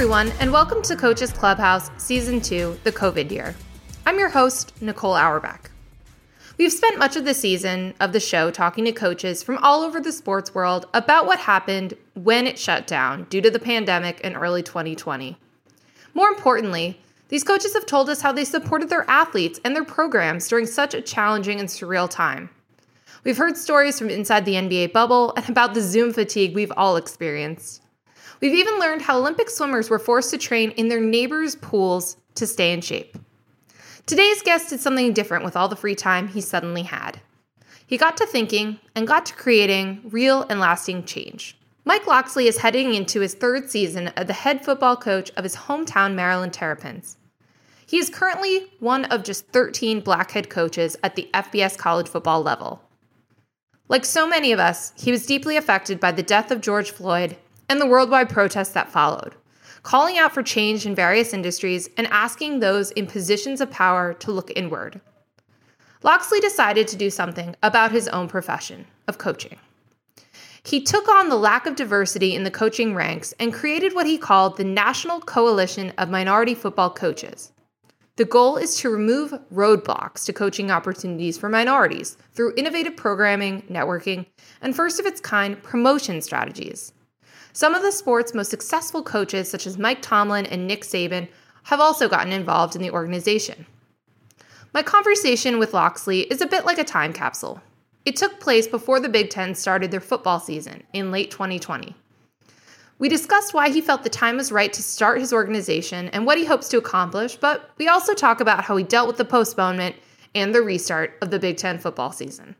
everyone, and welcome to Coaches Clubhouse Season 2, The COVID Year. I'm your host, Nicole Auerbach. We've spent much of the season of the show talking to coaches from all over the sports world about what happened when it shut down due to the pandemic in early 2020. More importantly, these coaches have told us how they supported their athletes and their programs during such a challenging and surreal time. We've heard stories from inside the NBA bubble and about the Zoom fatigue we've all experienced. We've even learned how Olympic swimmers were forced to train in their neighbors' pools to stay in shape. Today's guest did something different with all the free time he suddenly had. He got to thinking and got to creating real and lasting change. Mike Locksley is heading into his third season as the head football coach of his hometown Maryland Terrapins. He is currently one of just 13 black head coaches at the FBS college football level. Like so many of us, he was deeply affected by the death of George Floyd and the worldwide protests that followed, calling out for change in various industries and asking those in positions of power to look inward. Locksley decided to do something about his own profession of coaching. He took on the lack of diversity in the coaching ranks and created what he called the National Coalition of Minority Football Coaches. The goal is to remove roadblocks to coaching opportunities for minorities through innovative programming, networking, and first of its kind promotion strategies. Some of the sport's most successful coaches, such as Mike Tomlin and Nick Saban, have also gotten involved in the organization. My conversation with Locksley is a bit like a time capsule. It took place before the Big Ten started their football season in late 2020. We discussed why he felt the time was right to start his organization and what he hopes to accomplish, but we also talk about how he dealt with the postponement and the restart of the Big Ten football season.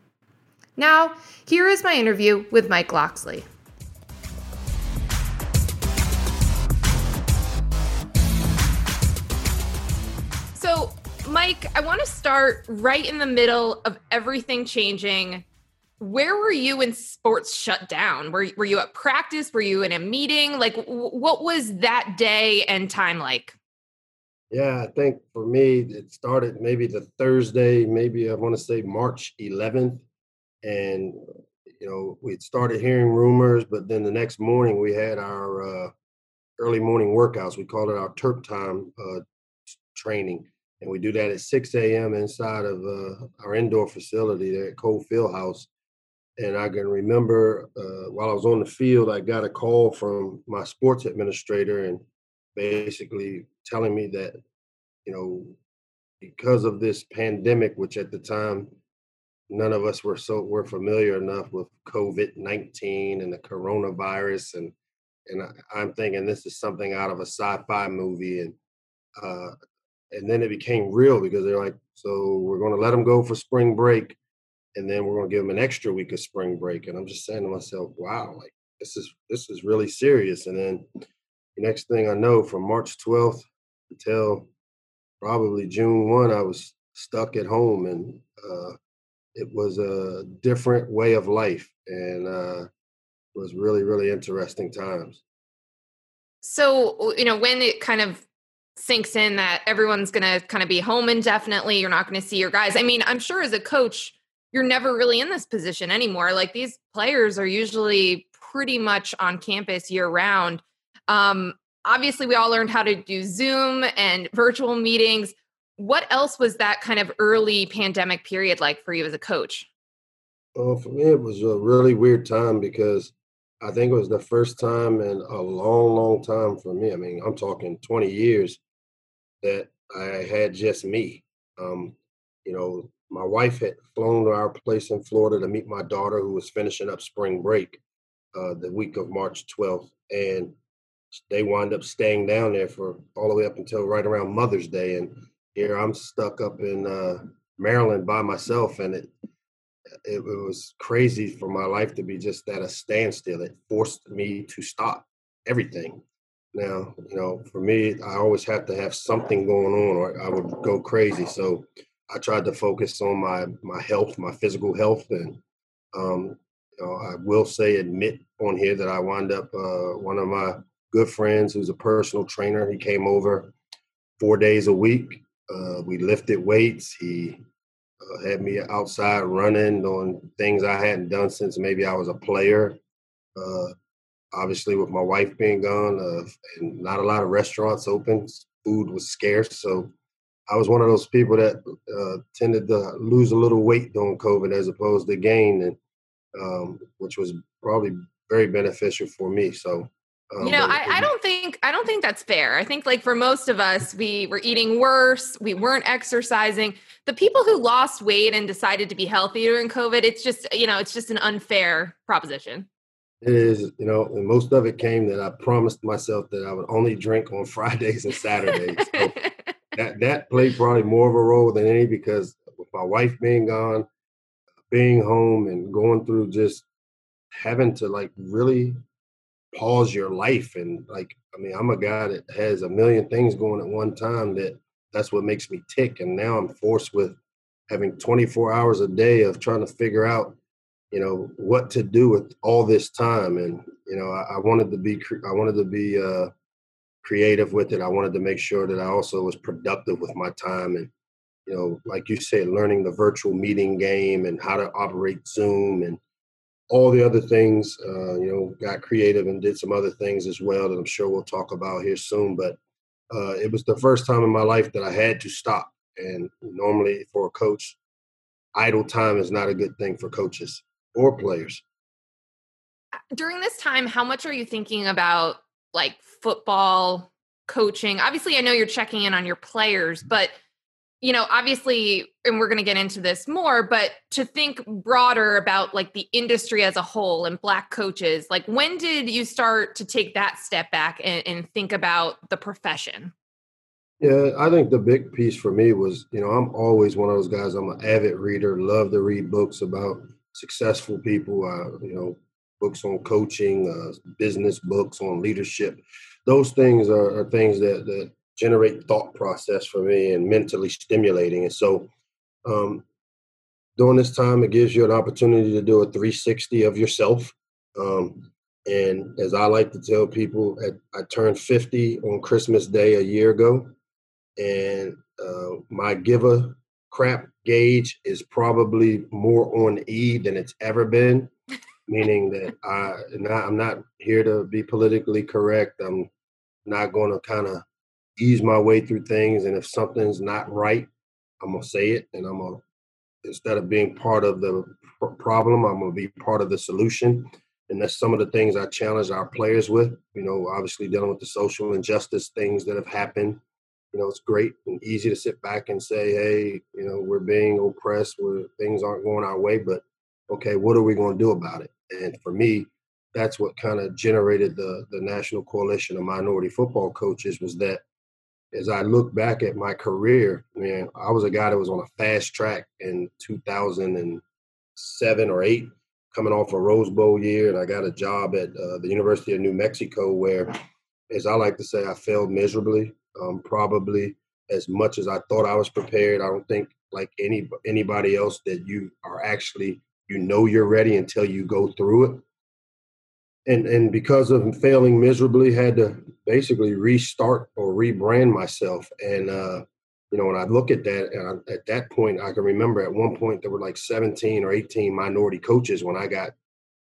Now, here is my interview with Mike Locksley. Mike, I want to start right in the middle of everything changing. Where were you when sports shut down? Were, were you at practice? Were you in a meeting? Like, what was that day and time like? Yeah, I think for me, it started maybe the Thursday, maybe I want to say March 11th. And, you know, we started hearing rumors, but then the next morning we had our uh, early morning workouts. We called it our Terp time uh, training and we do that at 6 a.m. inside of uh, our indoor facility there at Cole Field House. And I can remember uh, while I was on the field, I got a call from my sports administrator and basically telling me that, you know, because of this pandemic, which at the time none of us were so were familiar enough with COVID nineteen and the coronavirus, and and I, am thinking this is something out of a sci-fi movie, and uh, and then it became real because they're like, so we're going to let them go for spring break, and then we're going to give them an extra week of spring break. And I'm just saying to myself, wow, like this is this is really serious. And then the next thing I know, from March 12th until probably June 1, I was stuck at home, and uh, it was a different way of life, and uh, it was really really interesting times. So you know when it kind of sinks in that everyone's going to kind of be home indefinitely. You're not going to see your guys. I mean, I'm sure as a coach, you're never really in this position anymore. Like these players are usually pretty much on campus year round. Um, obviously, we all learned how to do Zoom and virtual meetings. What else was that kind of early pandemic period like for you as a coach? Well, for me, it was a really weird time because I think it was the first time in a long, long time for me. I mean, I'm talking 20 years that I had just me. Um, you know, my wife had flown to our place in Florida to meet my daughter who was finishing up spring break uh, the week of March 12th. And they wind up staying down there for all the way up until right around Mother's Day. And here I'm stuck up in uh, Maryland by myself. And it, it, was crazy for my life to be just at a standstill. It forced me to stop everything. Now, you know, for me, I always have to have something going on, or I would go crazy. So I tried to focus on my my health, my physical health, and um, you know, I will say, admit on here that I wound up uh, one of my good friends, who's a personal trainer. He came over four days a week. Uh, we lifted weights. He uh, had me outside running, doing things I hadn't done since maybe I was a player. Obviously with my wife being gone uh, and not a lot of restaurants open, food was scarce. So I was one of those people that uh, tended to lose a little weight during COVID as opposed to gain, and um, which was probably very beneficial for me. So um, you know, I, I, don't think I don't think that's fair. I think like for most of us, we were eating worse, we weren't exercising. The people who lost weight and decided to be healthy during COVID, it's just you know, it's just an unfair proposition. It is, you know, and most of it came that I promised myself that I would only drink on Fridays and Saturdays. So that that played probably more of a role than any because with my wife being gone, being home, and going through just having to like really pause your life and like i mean i'm a guy that has a million things going at one time that that's what makes me tick and now i'm forced with having 24 hours a day of trying to figure out you know what to do with all this time and you know i, I wanted to be i wanted to be uh creative with it i wanted to make sure that i also was productive with my time and you know like you said learning the virtual meeting game and how to operate zoom and all the other things, uh, you know, got creative and did some other things as well that I'm sure we'll talk about here soon. But uh, it was the first time in my life that I had to stop. And normally, for a coach, idle time is not a good thing for coaches or players. During this time, how much are you thinking about like football coaching? Obviously, I know you're checking in on your players, but you know, obviously, and we're going to get into this more, but to think broader about like the industry as a whole and Black coaches, like when did you start to take that step back and, and think about the profession? Yeah, I think the big piece for me was, you know, I'm always one of those guys. I'm an avid reader, love to read books about successful people, uh, you know, books on coaching, uh, business books on leadership. Those things are, are things that, that generate thought process for me and mentally stimulating. And so um, during this time, it gives you an opportunity to do a 360 of yourself. Um, and as I like to tell people, at, I turned 50 on Christmas Day a year ago, and uh, my giver crap gauge is probably more on E than it's ever been. meaning that I, not, I'm not here to be politically correct. I'm not going to kind of ease my way through things. And if something's not right, I'm gonna say it, and I'm gonna instead of being part of the problem, I'm gonna be part of the solution. And that's some of the things I challenge our players with. You know, obviously dealing with the social injustice things that have happened. You know, it's great and easy to sit back and say, "Hey, you know, we're being oppressed, where things aren't going our way." But okay, what are we going to do about it? And for me, that's what kind of generated the the National Coalition of Minority Football Coaches was that as I look back at my career, man, I was a guy that was on a fast track in 2007 or eight, coming off a Rose Bowl year, and I got a job at uh, the University of New Mexico, where, as I like to say, I failed miserably. Um, probably as much as I thought I was prepared. I don't think like any anybody else that you are actually you know you're ready until you go through it and and because of failing miserably, had to basically restart or rebrand myself. And uh, you know, when I look at that, and I, at that point, I can remember at one point there were like 17 or 18 minority coaches when I got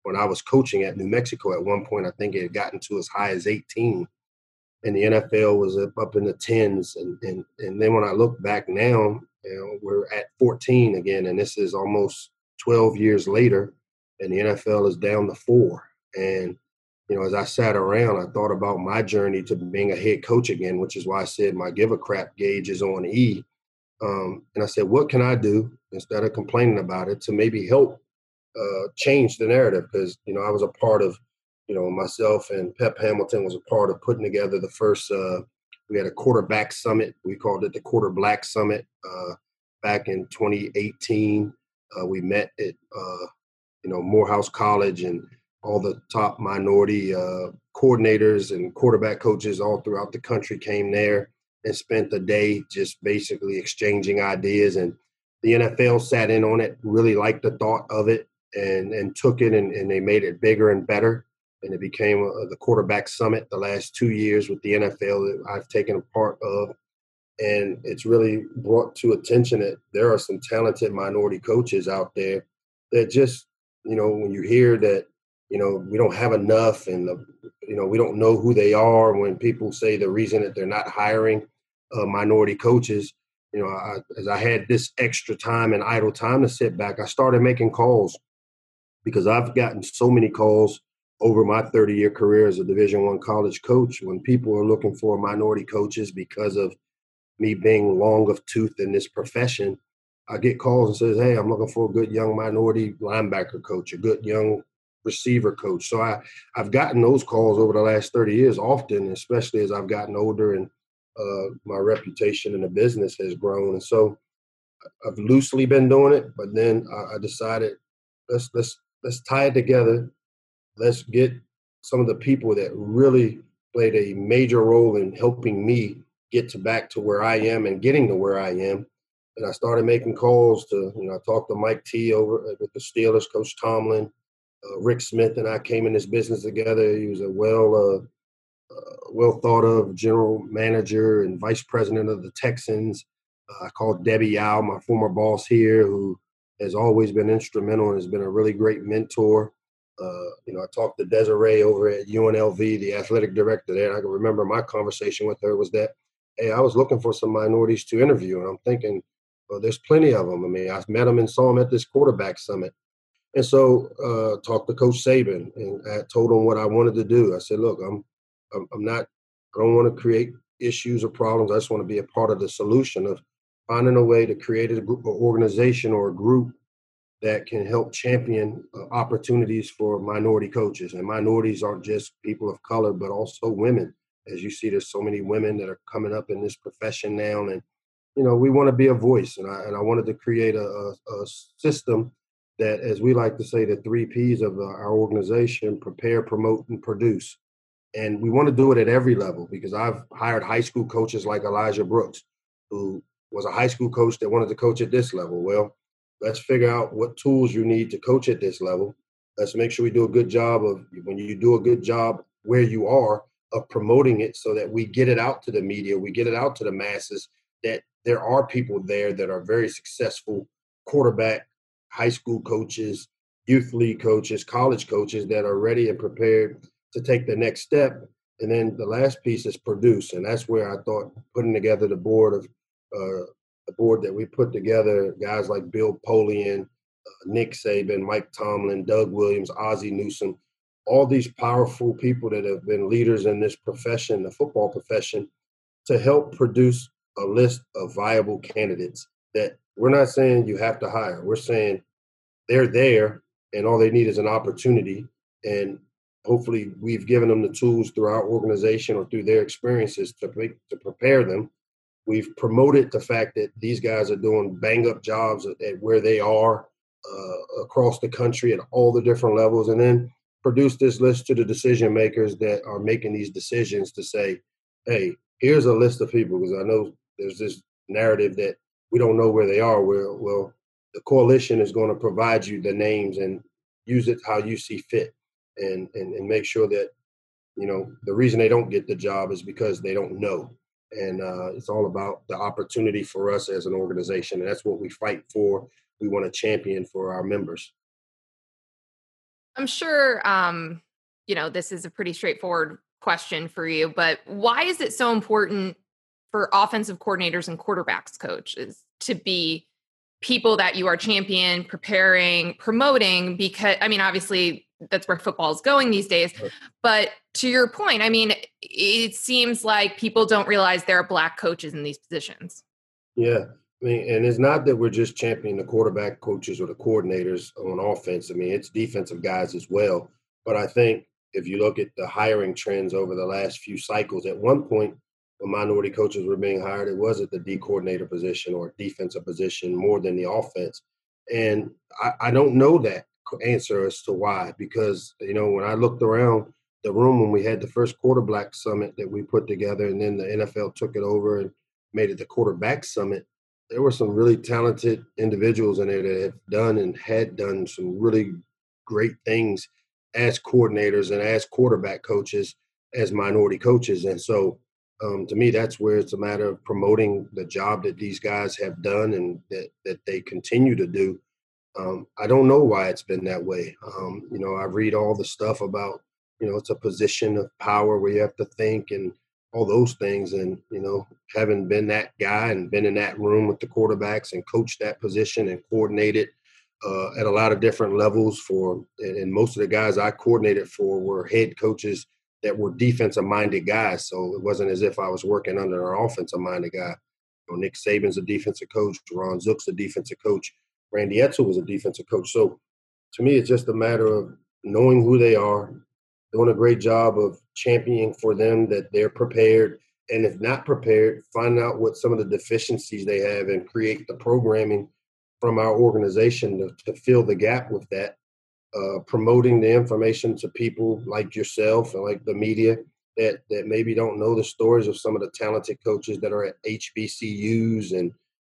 when I was coaching at New Mexico. At one point, I think it had gotten to as high as 18, and the NFL was up, up in the tens. And and and then when I look back now, you know, we're at 14 again, and this is almost 12 years later, and the NFL is down to four. And, you know, as I sat around, I thought about my journey to being a head coach again, which is why I said my give a crap gauge is on E. Um, and I said, what can I do instead of complaining about it to maybe help uh, change the narrative? Because, you know, I was a part of, you know, myself and Pep Hamilton was a part of putting together the first, uh, we had a quarterback summit. We called it the Quarter Black Summit uh, back in 2018. Uh, we met at, uh, you know, Morehouse College and all the top minority uh, coordinators and quarterback coaches all throughout the country came there and spent the day just basically exchanging ideas. And the NFL sat in on it, really liked the thought of it, and and took it and, and they made it bigger and better. And it became a, the quarterback summit the last two years with the NFL that I've taken a part of. And it's really brought to attention that there are some talented minority coaches out there that just, you know, when you hear that you know, we don't have enough, and the, you know, we don't know who they are. When people say the reason that they're not hiring uh, minority coaches, you know, I, as I had this extra time and idle time to sit back, I started making calls because I've gotten so many calls over my 30 year career as a division one college coach when people are looking for minority coaches because of me being long of tooth in this profession i get calls and says hey i'm looking for a good young minority linebacker coach a good young receiver coach. So i i've gotten those calls over the last 30 years often especially as i've gotten older and uh, my reputation in the business has grown. And so i've loosely been doing it but then I, I decided let's let's let's tie it together let's get some of the people that really played a major role in helping me get to back to where I am and getting to where I am. And I started making calls to, you know, I talked to Mike T over with the Steelers, Coach Tomlin, uh, Rick Smith, and I came in this business together. He was a well, uh, uh, well thought of general manager and vice president of the Texans. Uh, I called Debbie Yow, my former boss here, who has always been instrumental and has been a really great mentor. Uh, you know, I talked to Desiree over at UNLV, the athletic director there. And I can remember my conversation with her was that, hey, I was looking for some minorities to interview, and I'm thinking, well, there's plenty of them. I mean, I met them and saw them at this quarterback summit. And so, uh, talked to Coach Saban, and I told him what I wanted to do. I said, look, I'm, I'm, I'm not, I don't want to create issues or problems. I just want to be a part of the solution of finding a way to create a group, an organization or a group that can help champion uh, opportunities for minority coaches. And minorities aren't just people of color, but also women. As you see, there's so many women that are coming up in this profession now, and you know we want to be a voice. And I and I wanted to create a, a, a system that, as we like to say, the three P's of uh, our organization: prepare, promote, and produce. And we want to do it at every level because I've hired high school coaches like Elijah Brooks, who was a high school coach that wanted to coach at this level. Well, Let's figure out what tools you need to coach at this level. Let's make sure we do a good job of when you do a good job where you are of promoting it so that we get it out to the media, we get it out to the masses that there are people there that are very successful quarterback, high school coaches, youth league coaches, college coaches that are ready and prepared to take the next step. And then the last piece is produce. And that's where I thought putting together the board of uh, the board that we put together, guys like Bill Polian, uh, Nick Saban, Mike Tomlin, Doug Williams, Ozzie Newsome, all these powerful people that have been leaders in this profession, the football profession, to help produce a list of viable candidates that we're not saying you have to hire. We're saying they're there and all they need is an opportunity. And hopefully we've given them the tools through our organization or through their experiences to, make, to prepare them We've promoted the fact that these guys are doing bang up jobs at, at where they are uh, across the country at all the different levels, and then produce this list to the decision makers that are making these decisions to say, hey, here's a list of people, because I know there's this narrative that we don't know where they are. Well, well, the coalition is going to provide you the names and use it how you see fit, and and, and make sure that you know the reason they don't get the job is because they don't know and uh, it's all about the opportunity for us as an organization and that's what we fight for. We want to champion for our members. I'm sure um, you know this is a pretty straightforward question for you but why is it so important for offensive coordinators and quarterbacks coaches to be people that you are champion preparing promoting because i mean obviously that's where football is going these days. But to your point, I mean, it seems like people don't realize there are black coaches in these positions. Yeah. I mean, and it's not that we're just championing the quarterback coaches or the coordinators on offense. I mean, it's defensive guys as well. But I think if you look at the hiring trends over the last few cycles, at one point when minority coaches were being hired, it was at the D coordinator position or defensive position more than the offense. And I, I don't know that answer as to why. Because you know, when I looked around the room when we had the first quarterback summit that we put together, and then the NFL took it over and made it the quarterback summit, there were some really talented individuals in there that have done and had done some really great things as coordinators and as quarterback coaches, as minority coaches, and so. Um, to me, that's where it's a matter of promoting the job that these guys have done and that, that they continue to do Um, I don't know why it's been that way. Um, you know, I read all the stuff about, you know, it's a position of power where you have to think and all those things. And, you know, having been that guy and been in that room with the quarterbacks and coached that position and coordinated uh, at a lot of different levels for, and most of the guys I coordinated for were head coaches that were defensive minded guys. So it wasn't as if I was working under an offensive minded guy. You know, Nick Saban's a defensive coach, Ron Zook's a defensive coach, Randy Edsall was a defensive coach. So to me, it's just a matter of knowing who they are, doing a great job of championing for them that they're prepared. And if not prepared, find out what some of the deficiencies they have and create the programming from our organization to, to fill the gap with that. Uh, promoting the information to people like yourself and like the media that that maybe don't know the stories of some of the talented coaches that are at HBCUs and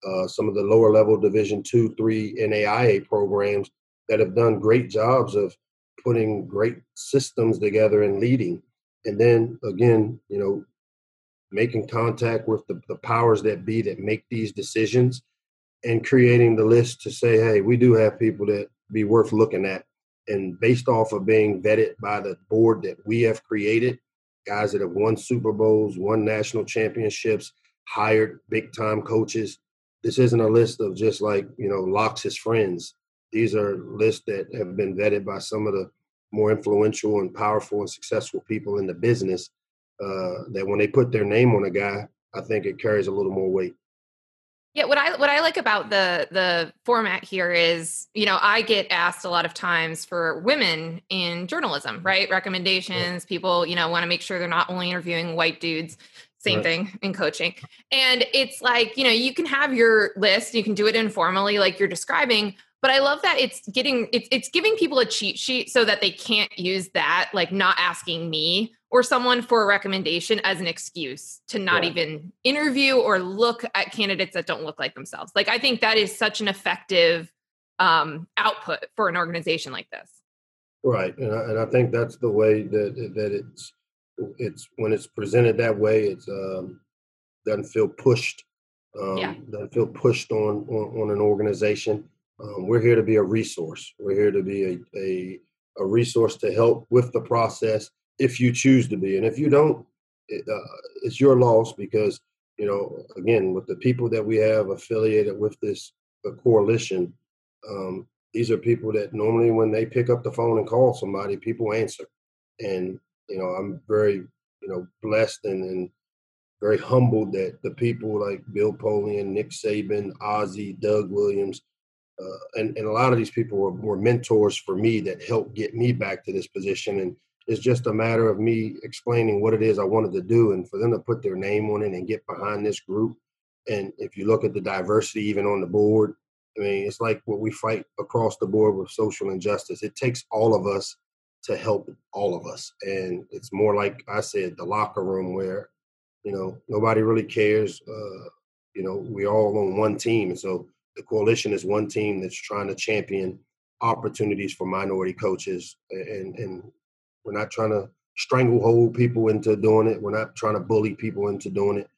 uh, some of the lower level Division two, three NAIA programs that have done great jobs of putting great systems together and leading. And then again, you know, making contact with the, the powers that be that make these decisions and creating the list to say, hey, we do have people that be worth looking at. And based off of being vetted by the board that we have created, guys that have won Super Bowls, won national championships, hired big time coaches. This isn't a list of just like, you know, locks his friends. These are lists that have been vetted by some of the more influential and powerful and successful people in the business. Uh, that when they put their name on a guy, I think it carries a little more weight. Yeah, what I what I like about the the format here is, you know, I get asked a lot of times for women in journalism, right? Recommendations, people, you know, want to make sure they're not only interviewing white dudes. Same right. thing in coaching. And it's like, you know, you can have your list, you can do it informally like you're describing, but I love that it's getting it's it's giving people a cheat sheet so that they can't use that like not asking me or someone for a recommendation as an excuse to not yeah. even interview or look at candidates that don't look like themselves. Like I think that is such an effective um, output for an organization like this. Right, and I, and I think that's the way that that it's it's when it's presented that way, it's um, doesn't feel pushed. Um, yeah. Doesn't feel pushed on on, on an organization. Um, we're here to be a resource. We're here to be a, a a resource to help with the process if you choose to be. And if you don't, it, uh, it's your loss because, you know, again, with the people that we have affiliated with this coalition, um, these are people that normally when they pick up the phone and call somebody, people answer. And, you know, I'm very, you know, blessed and, and very humbled that the people like Bill Polian, Nick Saban, Ozzie, Doug Williams, uh, and, and a lot of these people were, were mentors for me that helped get me back to this position. And it's just a matter of me explaining what it is I wanted to do and for them to put their name on it and get behind this group. And if you look at the diversity even on the board, I mean, it's like what we fight across the board with social injustice. It takes all of us to help all of us. And it's more like I said, the locker room where, you know, nobody really cares. Uh, you know, we all on one team. And so the coalition is one team that's trying to champion opportunities for minority coaches and, and we're not trying to stranglehold people into doing it. We're not trying to bully people into doing it.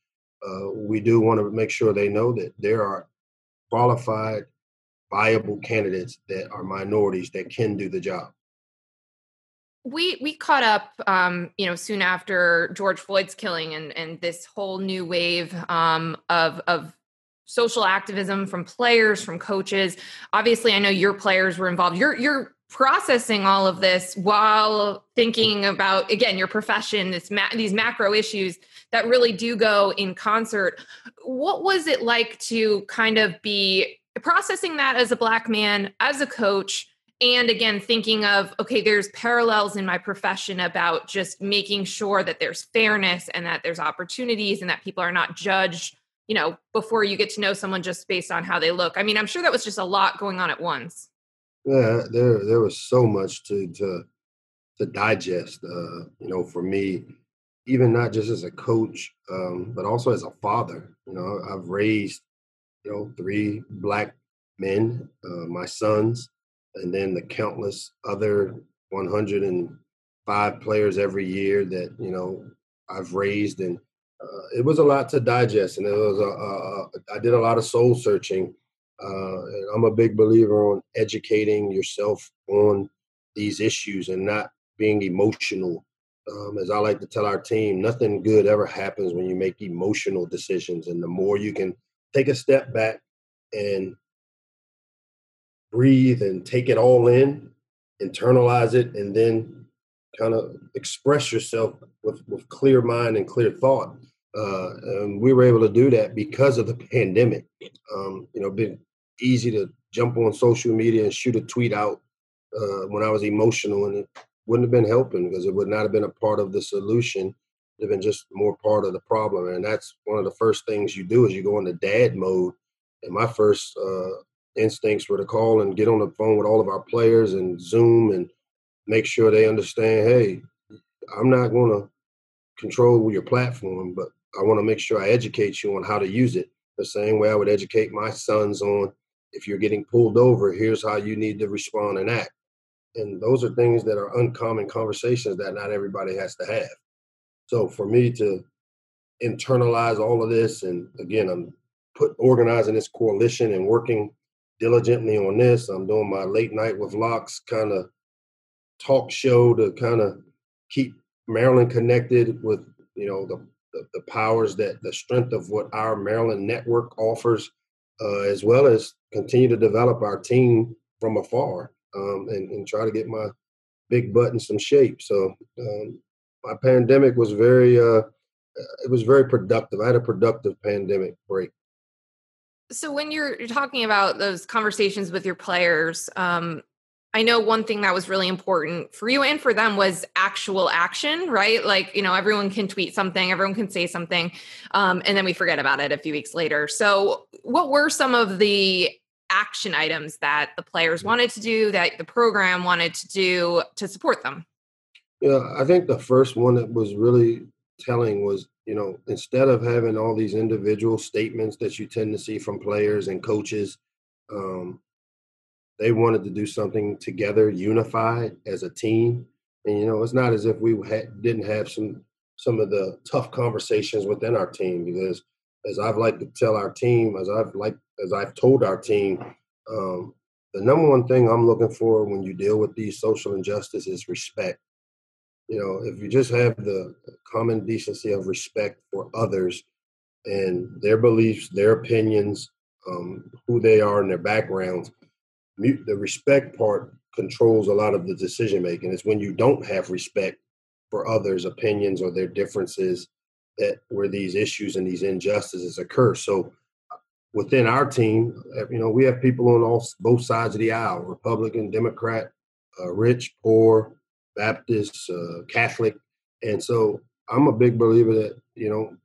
Uh, we do want to make sure they know that there are qualified, viable candidates that are minorities that can do the job. We we caught up, um, you know, soon after George Floyd's killing, and and this whole new wave um, of of social activism from players, from coaches. Obviously, I know your players were involved. You're you're processing all of this while thinking about again your profession this ma- these macro issues that really do go in concert what was it like to kind of be processing that as a black man as a coach and again thinking of okay there's parallels in my profession about just making sure that there's fairness and that there's opportunities and that people are not judged you know before you get to know someone just based on how they look i mean i'm sure that was just a lot going on at once yeah, there there was so much to to to digest. Uh, you know, for me, even not just as a coach, um, but also as a father. You know, I've raised you know three black men, uh, my sons, and then the countless other 105 players every year that you know I've raised, and uh, it was a lot to digest, and it was a, a, a I did a lot of soul searching Uh, I'm a big believer on educating yourself on these issues and not being emotional. Um, as I like to tell our team, nothing good ever happens when you make emotional decisions. And the more you can take a step back and breathe and take it all in, internalize it, and then kind of express yourself with, with clear mind and clear thought. Uh, and we were able to do that because of the pandemic. Um, you know, been easy to jump on social media and shoot a tweet out uh, when I was emotional, and it wouldn't have been helping because it would not have been a part of the solution. It would have been just more part of the problem, and that's one of the first things you do is you go into dad mode. And my first uh, instincts were to call and get on the phone with all of our players and Zoom and make sure they understand. Hey, I'm not going to control your platform, but I want to make sure I educate you on how to use it the same way I would educate my sons on if you're getting pulled over, here's how you need to respond and act. And those are things that are uncommon conversations that not everybody has to have. So for me to internalize all of this, and again, I'm put organizing this coalition and working diligently on this. I'm doing my late night with locks kind of talk show to kind of keep Maryland connected with you know the, the, the powers that the strength of what our Maryland network offers, uh, as well as continue to develop our team from afar um, and, and, try to get my big butt in some shape. So um, my pandemic was very uh, it was very productive. I had a productive pandemic break. So when you're, talking about those conversations with your players, um, I know one thing that was really important for you and for them was actual action, right? Like, you know, everyone can tweet something, everyone can say something, um, and then we forget about it a few weeks later. So, what were some of the action items that the players wanted to do, that the program wanted to do to support them? Yeah, I think the first one that was really telling was, you know, instead of having all these individual statements that you tend to see from players and coaches, um, they wanted to do something together, unified as a team. And you know, it's not as if we didn't have some some of the tough conversations within our team because, as I've like to tell our team, as I've like as I've told our team, um, the number one thing I'm looking for when you deal with these social injustices is respect. You know, if you just have the common decency of respect for others and their beliefs, their opinions, um, who they are, and their backgrounds, the respect part controls a lot of the decision making. It's when you don't have respect for others' opinions or their differences that where these issues and these injustices occur. So within our team, uh, you know, we have people on all both sides of the aisle: Republican, Democrat, uh, rich, poor, Baptist, uh, Catholic, and so I'm a big believer that you know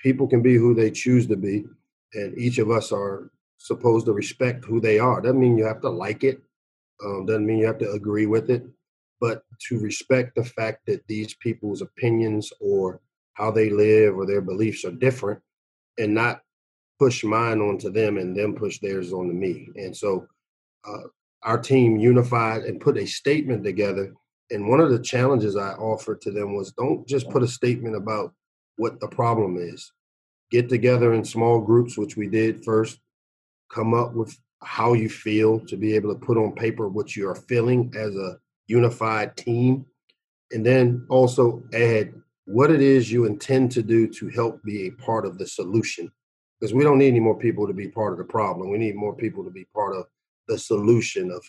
people can be who they choose to be, and each of us are supposed to respect who they are. Doesn't mean you have to like it. Um, doesn't mean you have to agree with it. But to respect the fact that these people's opinions or how they live or their beliefs are different, and not push mine onto them and then push theirs onto me. And so uh, our team unified and put a statement together. And one of the challenges I offered to them was don't just put a statement about what the problem is. Get together in small groups, which we did first, come up with how you feel to be able to put on paper what you are feeling as a unified team. And then also add what it is you intend to do to help be a part of the solution. Because we don't need any more people to be part of the problem. We need more people to be part of the solution of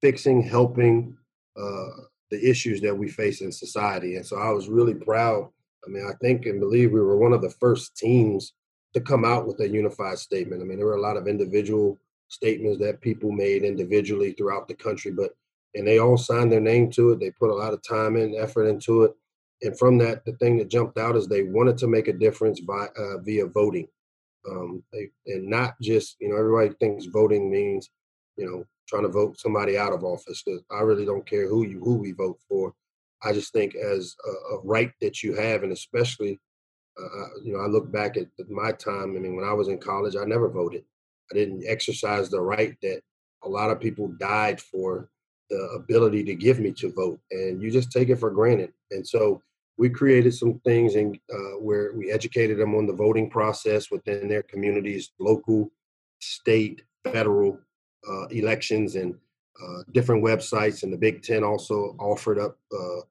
fixing helping uh, the issues that we face in society and so i was really proud i mean i think and believe we were one of the first teams to come out with a unified statement. I mean, there were a lot of individual statements that people made individually throughout the country, but and they all signed their name to it. They put a lot of time and effort into it. And from that, the thing that jumped out is they wanted to make a difference by uh, via voting, um, they, and not just you know everybody thinks voting means you know trying to vote somebody out of office. I really don't care who you who we vote for. I just think as a, a right that you have, and especially uh, you know, I look back at my time. I mean, when I was in college, I never voted. I didn't exercise the right that a lot of people died for the ability to give me to vote, and you just take it for granted. And so we created some things and uh, where we educated them on the voting process within their communities, local, state, federal uh, elections and uh, different websites. And the Big Ten also offered up uh,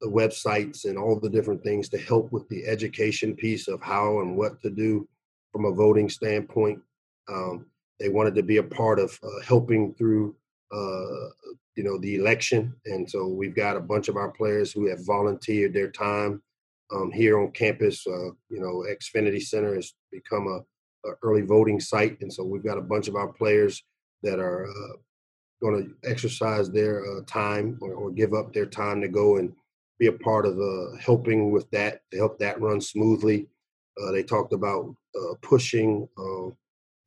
the websites and all the different things to help with the education piece of how and what to do from a voting standpoint. Um, they wanted to be a part of uh, helping through uh, you know the election and so we've got a bunch of our players who have volunteered their time um, here on campus uh, you know xfinity center has become a, a, early voting site and so we've got a bunch of our players that are uh, going to exercise their uh, time or, or, give up their time to go and be a part of uh, helping with that to help that run smoothly uh, they talked about uh, pushing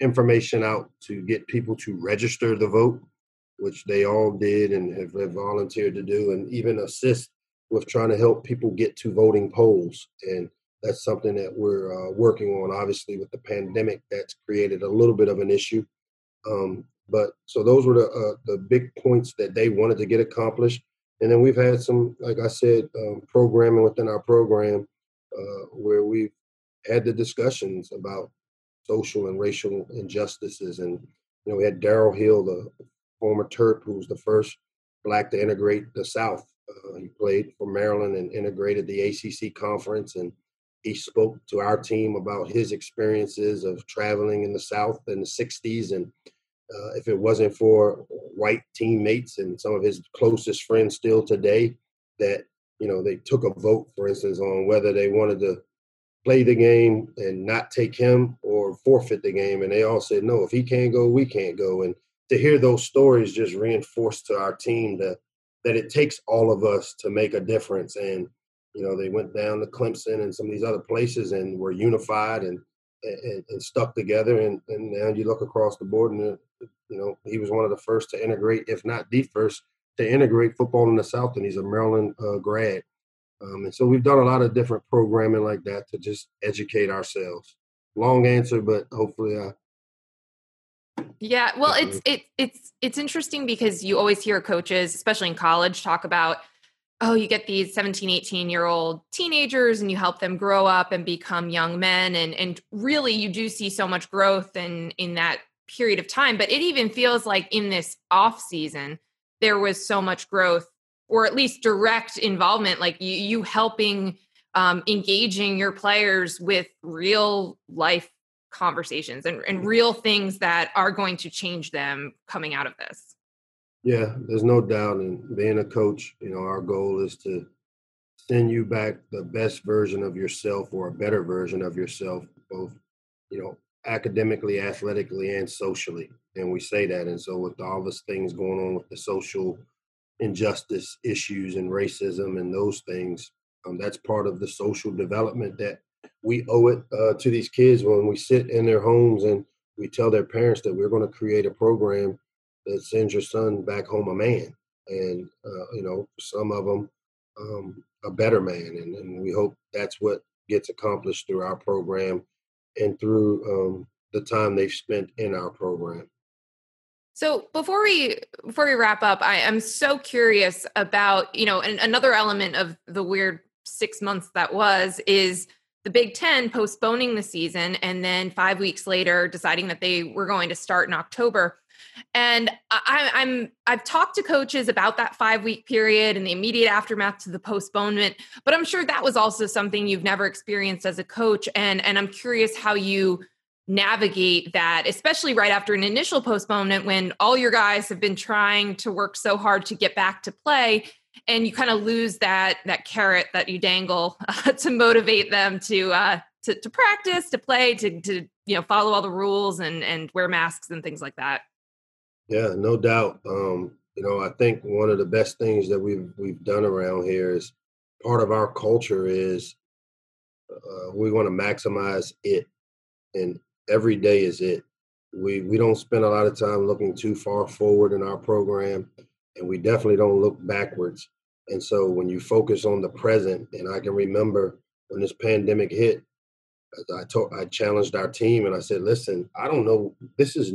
information out to get people to register to vote which they all did and have, have volunteered to do, and even assist with trying to help people get to voting polls. And that's something that we're uh, working on. Obviously, with the pandemic, that's created a little bit of an issue. Um, but so those were the uh, the big points that they wanted to get accomplished. And then we've had some, like I said, um, programming within our program uh, where we've had the discussions about social and racial injustices. And you know, we had Darryl Hill, the former Terp, who was the first black to integrate the South. Uh, he played for Maryland and integrated the ACC conference, and he spoke to our team about his experiences of traveling in the South in the '60s, and uh, if it wasn't for white teammates and some of his closest friends still today, that you know they took a vote, for instance, on whether they wanted to play the game and not take him or forfeit the game, and they all said no. If he can't go, we can't go, and to hear those stories just reinforced to our team that that it takes all of us to make a difference. And you know, they went down to Clemson and some of these other places and were unified and and, and stuck together. And and now you look across the board, and you know, he was one of the first to integrate, if not the first, to integrate football in the South. And he's a Maryland uh, grad. Um, and so we've done a lot of different programming like that to just educate ourselves. Long answer, but hopefully I yeah, well, it's it it's it's interesting because you always hear coaches, especially in college, talk about oh, you get these 17, 18 year old teenagers and you help them grow up and become young men and and really you do see so much growth in in that period of time, but it even feels like in this off season there was so much growth or at least direct involvement like you, you helping um, engaging your players with real life conversations and, and real things that are going to change them coming out of this. Yeah, there's no doubt. And being a coach, you know, our goal is to send you back the best version of yourself or a better version of yourself, both, you know, academically, athletically, and socially. And we say that. And so, with all this things going on with the social injustice issues and racism and those things, um, that's part of the social development that we owe it uh, to these kids when we sit in their homes and we tell their parents that we're going to create a program that sends your son back home a man and uh, you know some of them um, a better man and, and, we hope that's what gets accomplished through our program and through um, the time they've spent in our program so before we before we wrap up i am so curious about you know and another element of the weird six months that was is the Big Ten postponing the season and then five weeks later deciding that they were going to start in October. And I, I'm I've talked to coaches about that five week period and the immediate aftermath to the postponement, but I'm sure that was also something you've never experienced as a coach. And and I'm curious how you navigate that, especially right after an initial postponement when all your guys have been trying to work so hard to get back to play and you kind of lose that that carrot that you dangle uh, to motivate them to uh to, to practice to play to to you know follow all the rules and and wear masks and things like that yeah no doubt um you know i think one of the best things that we've we've done around here is part of our culture is uh, we want to maximize it and every day is it we we don't spend a lot of time looking too far forward in our program and we definitely don't look backwards. And so when you focus on the present, and I can remember when this pandemic hit, I told I challenged our team and I said, "Listen, I don't know. This is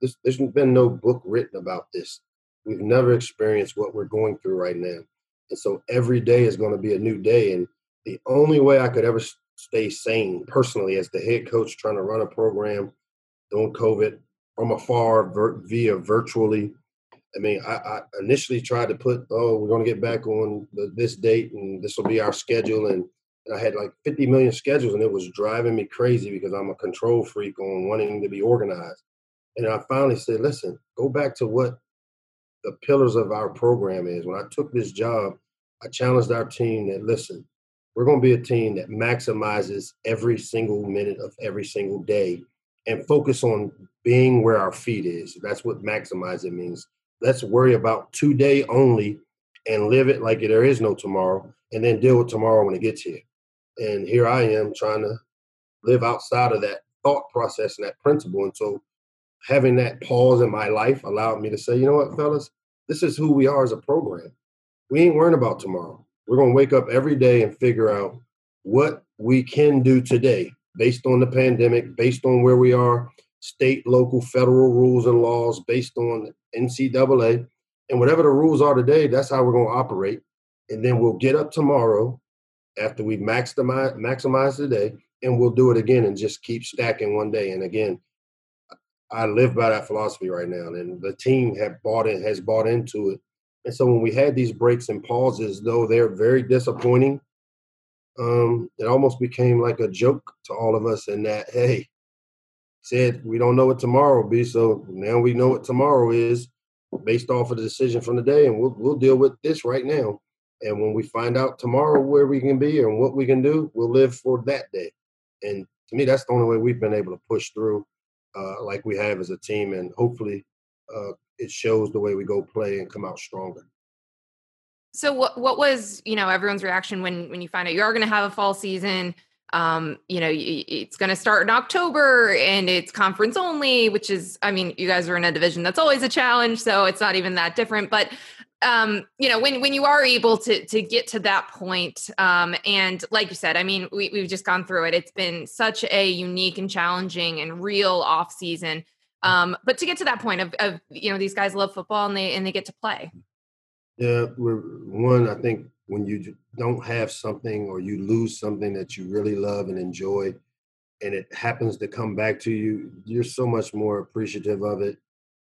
this. There's been no book written about this. We've never experienced what we're going through right now, and so every day is going to be a new day. And the only way I could ever stay sane personally, as the head coach trying to run a program during COVID, from afar vir- via virtually. I mean, I, I, initially tried to put, oh, we're going to get back on the, this date and this will be our schedule. And, and I had like 50 million schedules and it was driving me crazy because I'm a control freak on wanting to be organized. And I finally said, listen, go back to what the pillars of our program is. When I took this job, I challenged our team that, listen, we're going to be a team that maximizes every single minute of every single day and focus on being where our feet is. That's what maximize it means. Let's worry about today only and live it like there is no tomorrow and then deal with tomorrow when it gets here. And here I am trying to live outside of that thought process and that principle. And so having that pause in my life allowed me to say, you know what, fellas, this is who we are as a program. We ain't worrying about tomorrow. We're going to wake up every day and figure out what we can do today based on the pandemic, based on where we are, state, local, federal rules and laws, based on NCAA. And whatever the rules are today, that's how we're going to operate. And then we'll get up tomorrow after we maximize maximize the day and we'll do it again and just keep stacking one day. And again, I live by that philosophy right now, and the team have bought in has bought into it. And so when we had these breaks and pauses, though they're very disappointing, um, it almost became like a joke to all of us. In that, hey, said we don't know what tomorrow will be, so now we know what tomorrow is based off of the decision from the day, and we'll we'll deal with this right now. And when we find out tomorrow where we can be and what we can do, we'll live for that day. And to me, that's the only way we've been able to push through uh, like we have as a team, and hopefully uh, it shows the way we go play and come out stronger. So what what was you know everyone's reaction when when you find out you are going to have a fall season? Um, you know, it's going to start in October and it's conference only, which is, I mean, you guys are in a division that's always a challenge, so it's not even that different. But um, you know, when when you are able to to get to that point, um, and like you said, I mean, we, we've just gone through it. It's been such a unique and challenging and real off season. Um, but to get to that point of, of you know, these guys love football and they and they get to play. Yeah, one. I think when you don't have something or you lose something that you really love and enjoy, and it happens to come back to you, you're so much more appreciative of it.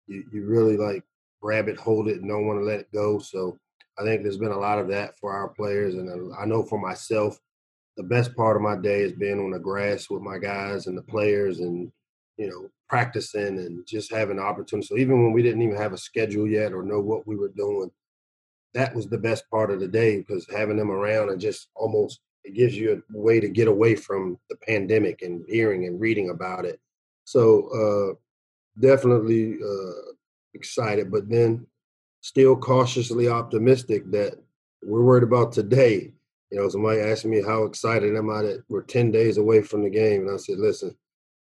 You you really like grab it, hold it, and don't want to let it go. So I think there's been a lot of that for our players, and I know for myself, the best part of my day is being on the grass with my guys and the players, and you know practicing and just having the opportunity. So even when we didn't even have a schedule yet or know what we were doing, that was the best part of the day because having them around and just almost it gives you a way to get away from the pandemic and hearing and reading about it. So uh, definitely uh, excited, but then still cautiously optimistic that we're worried about today. You know, somebody asked me how excited am I that we're 10 days away from the game. And I said, listen,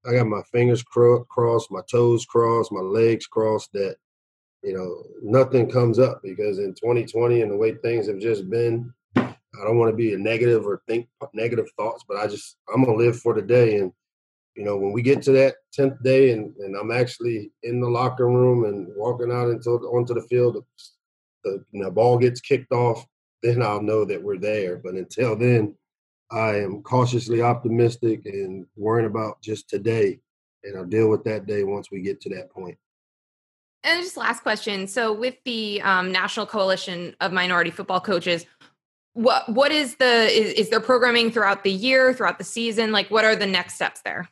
I got my fingers cro- crossed, my toes crossed, my legs crossed that, you know, nothing comes up because in 2020 and the way things have just been, I don't want to be a negative or think negative thoughts, but I just, I'm going to live for today. And you know, when we get to that tenth day and, and I'm actually in the locker room and walking out into onto the field, the, the ball gets kicked off, then I'll know that we're there. But until then, I am cautiously optimistic and worrying about just today, and I'll deal with that day once we get to that point. And just last question. So, with the um, National Coalition of Minority Football Coaches, what what is the is, is there programming throughout the year, throughout the season? Like, what are the next steps there?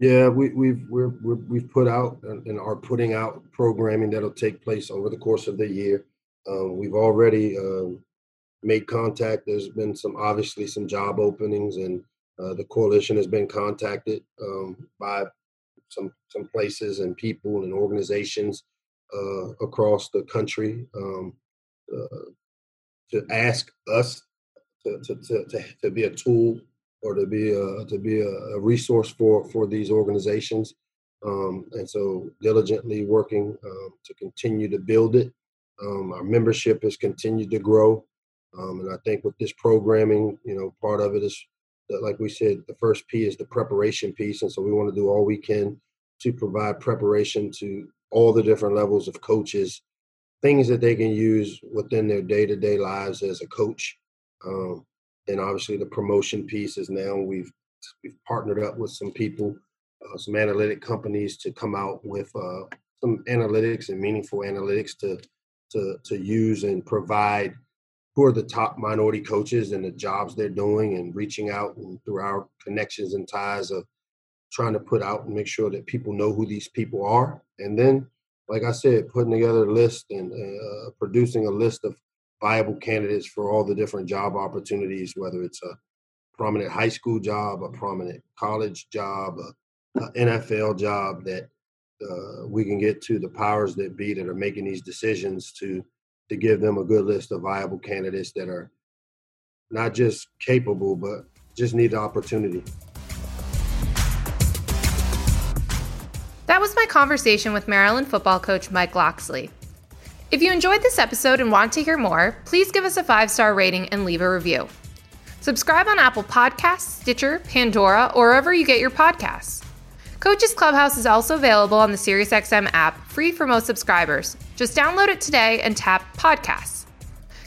Yeah, we, we've we're, we have put out and are putting out programming that'll take place over the course of the year. Um, we've already um, made contact. There's been some obviously some job openings, and uh, the coalition has been contacted um, by some some places and people and organizations uh, across the country um, uh, to ask us to, to, to, to be a tool or to be a to be a, resource for for these organizations. Um, and so diligently working um, to continue to build it. Um, our membership has continued to grow, um, and I think with this programming, you know, part of it is that, like we said, the first P is the preparation piece, and so we want to do all we can to provide preparation to all the different levels of coaches, things that they can use within their day-to-day lives as a coach. Um, and obviously the promotion piece is now we've we've partnered up with some people uh, some analytic companies to come out with uh, some analytics and meaningful analytics to to to use and provide who are the top minority coaches and the jobs they're doing and reaching out and through our connections and ties of trying to put out and make sure that people know who these people are. And then like i said putting together a list and uh, producing a list of viable candidates for all the different job opportunities whether it's a prominent high school job a prominent college job a, nfl job that uh, we can get to the powers that be that are making these decisions to to give them a good list of viable candidates that are not just capable but just need the opportunity. That was my conversation with Maryland football coach Mike Locksley. If you enjoyed this episode and want to hear more, please give us a five star rating and leave a review. Subscribe on Apple Podcasts, Stitcher, Pandora, or wherever you get your podcasts. Coaches Clubhouse is also available on the SiriusXM app, free for most subscribers. Just download it today and tap Podcasts.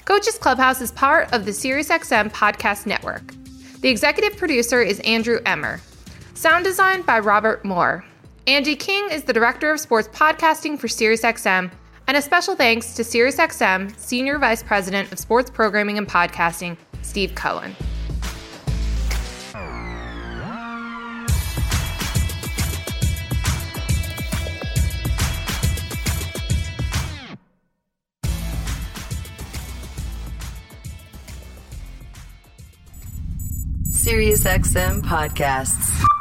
Coaches Clubhouse is part of the SiriusXM podcast network. The executive producer is Andrew Emmer. Sound design by Robert Moore. Andy King is the director of sports podcasting for SiriusXM, and a special thanks to SiriusXM Senior Vice President of Sports Programming and Podcasting, Steve Cohen. SiriusXM podcasts.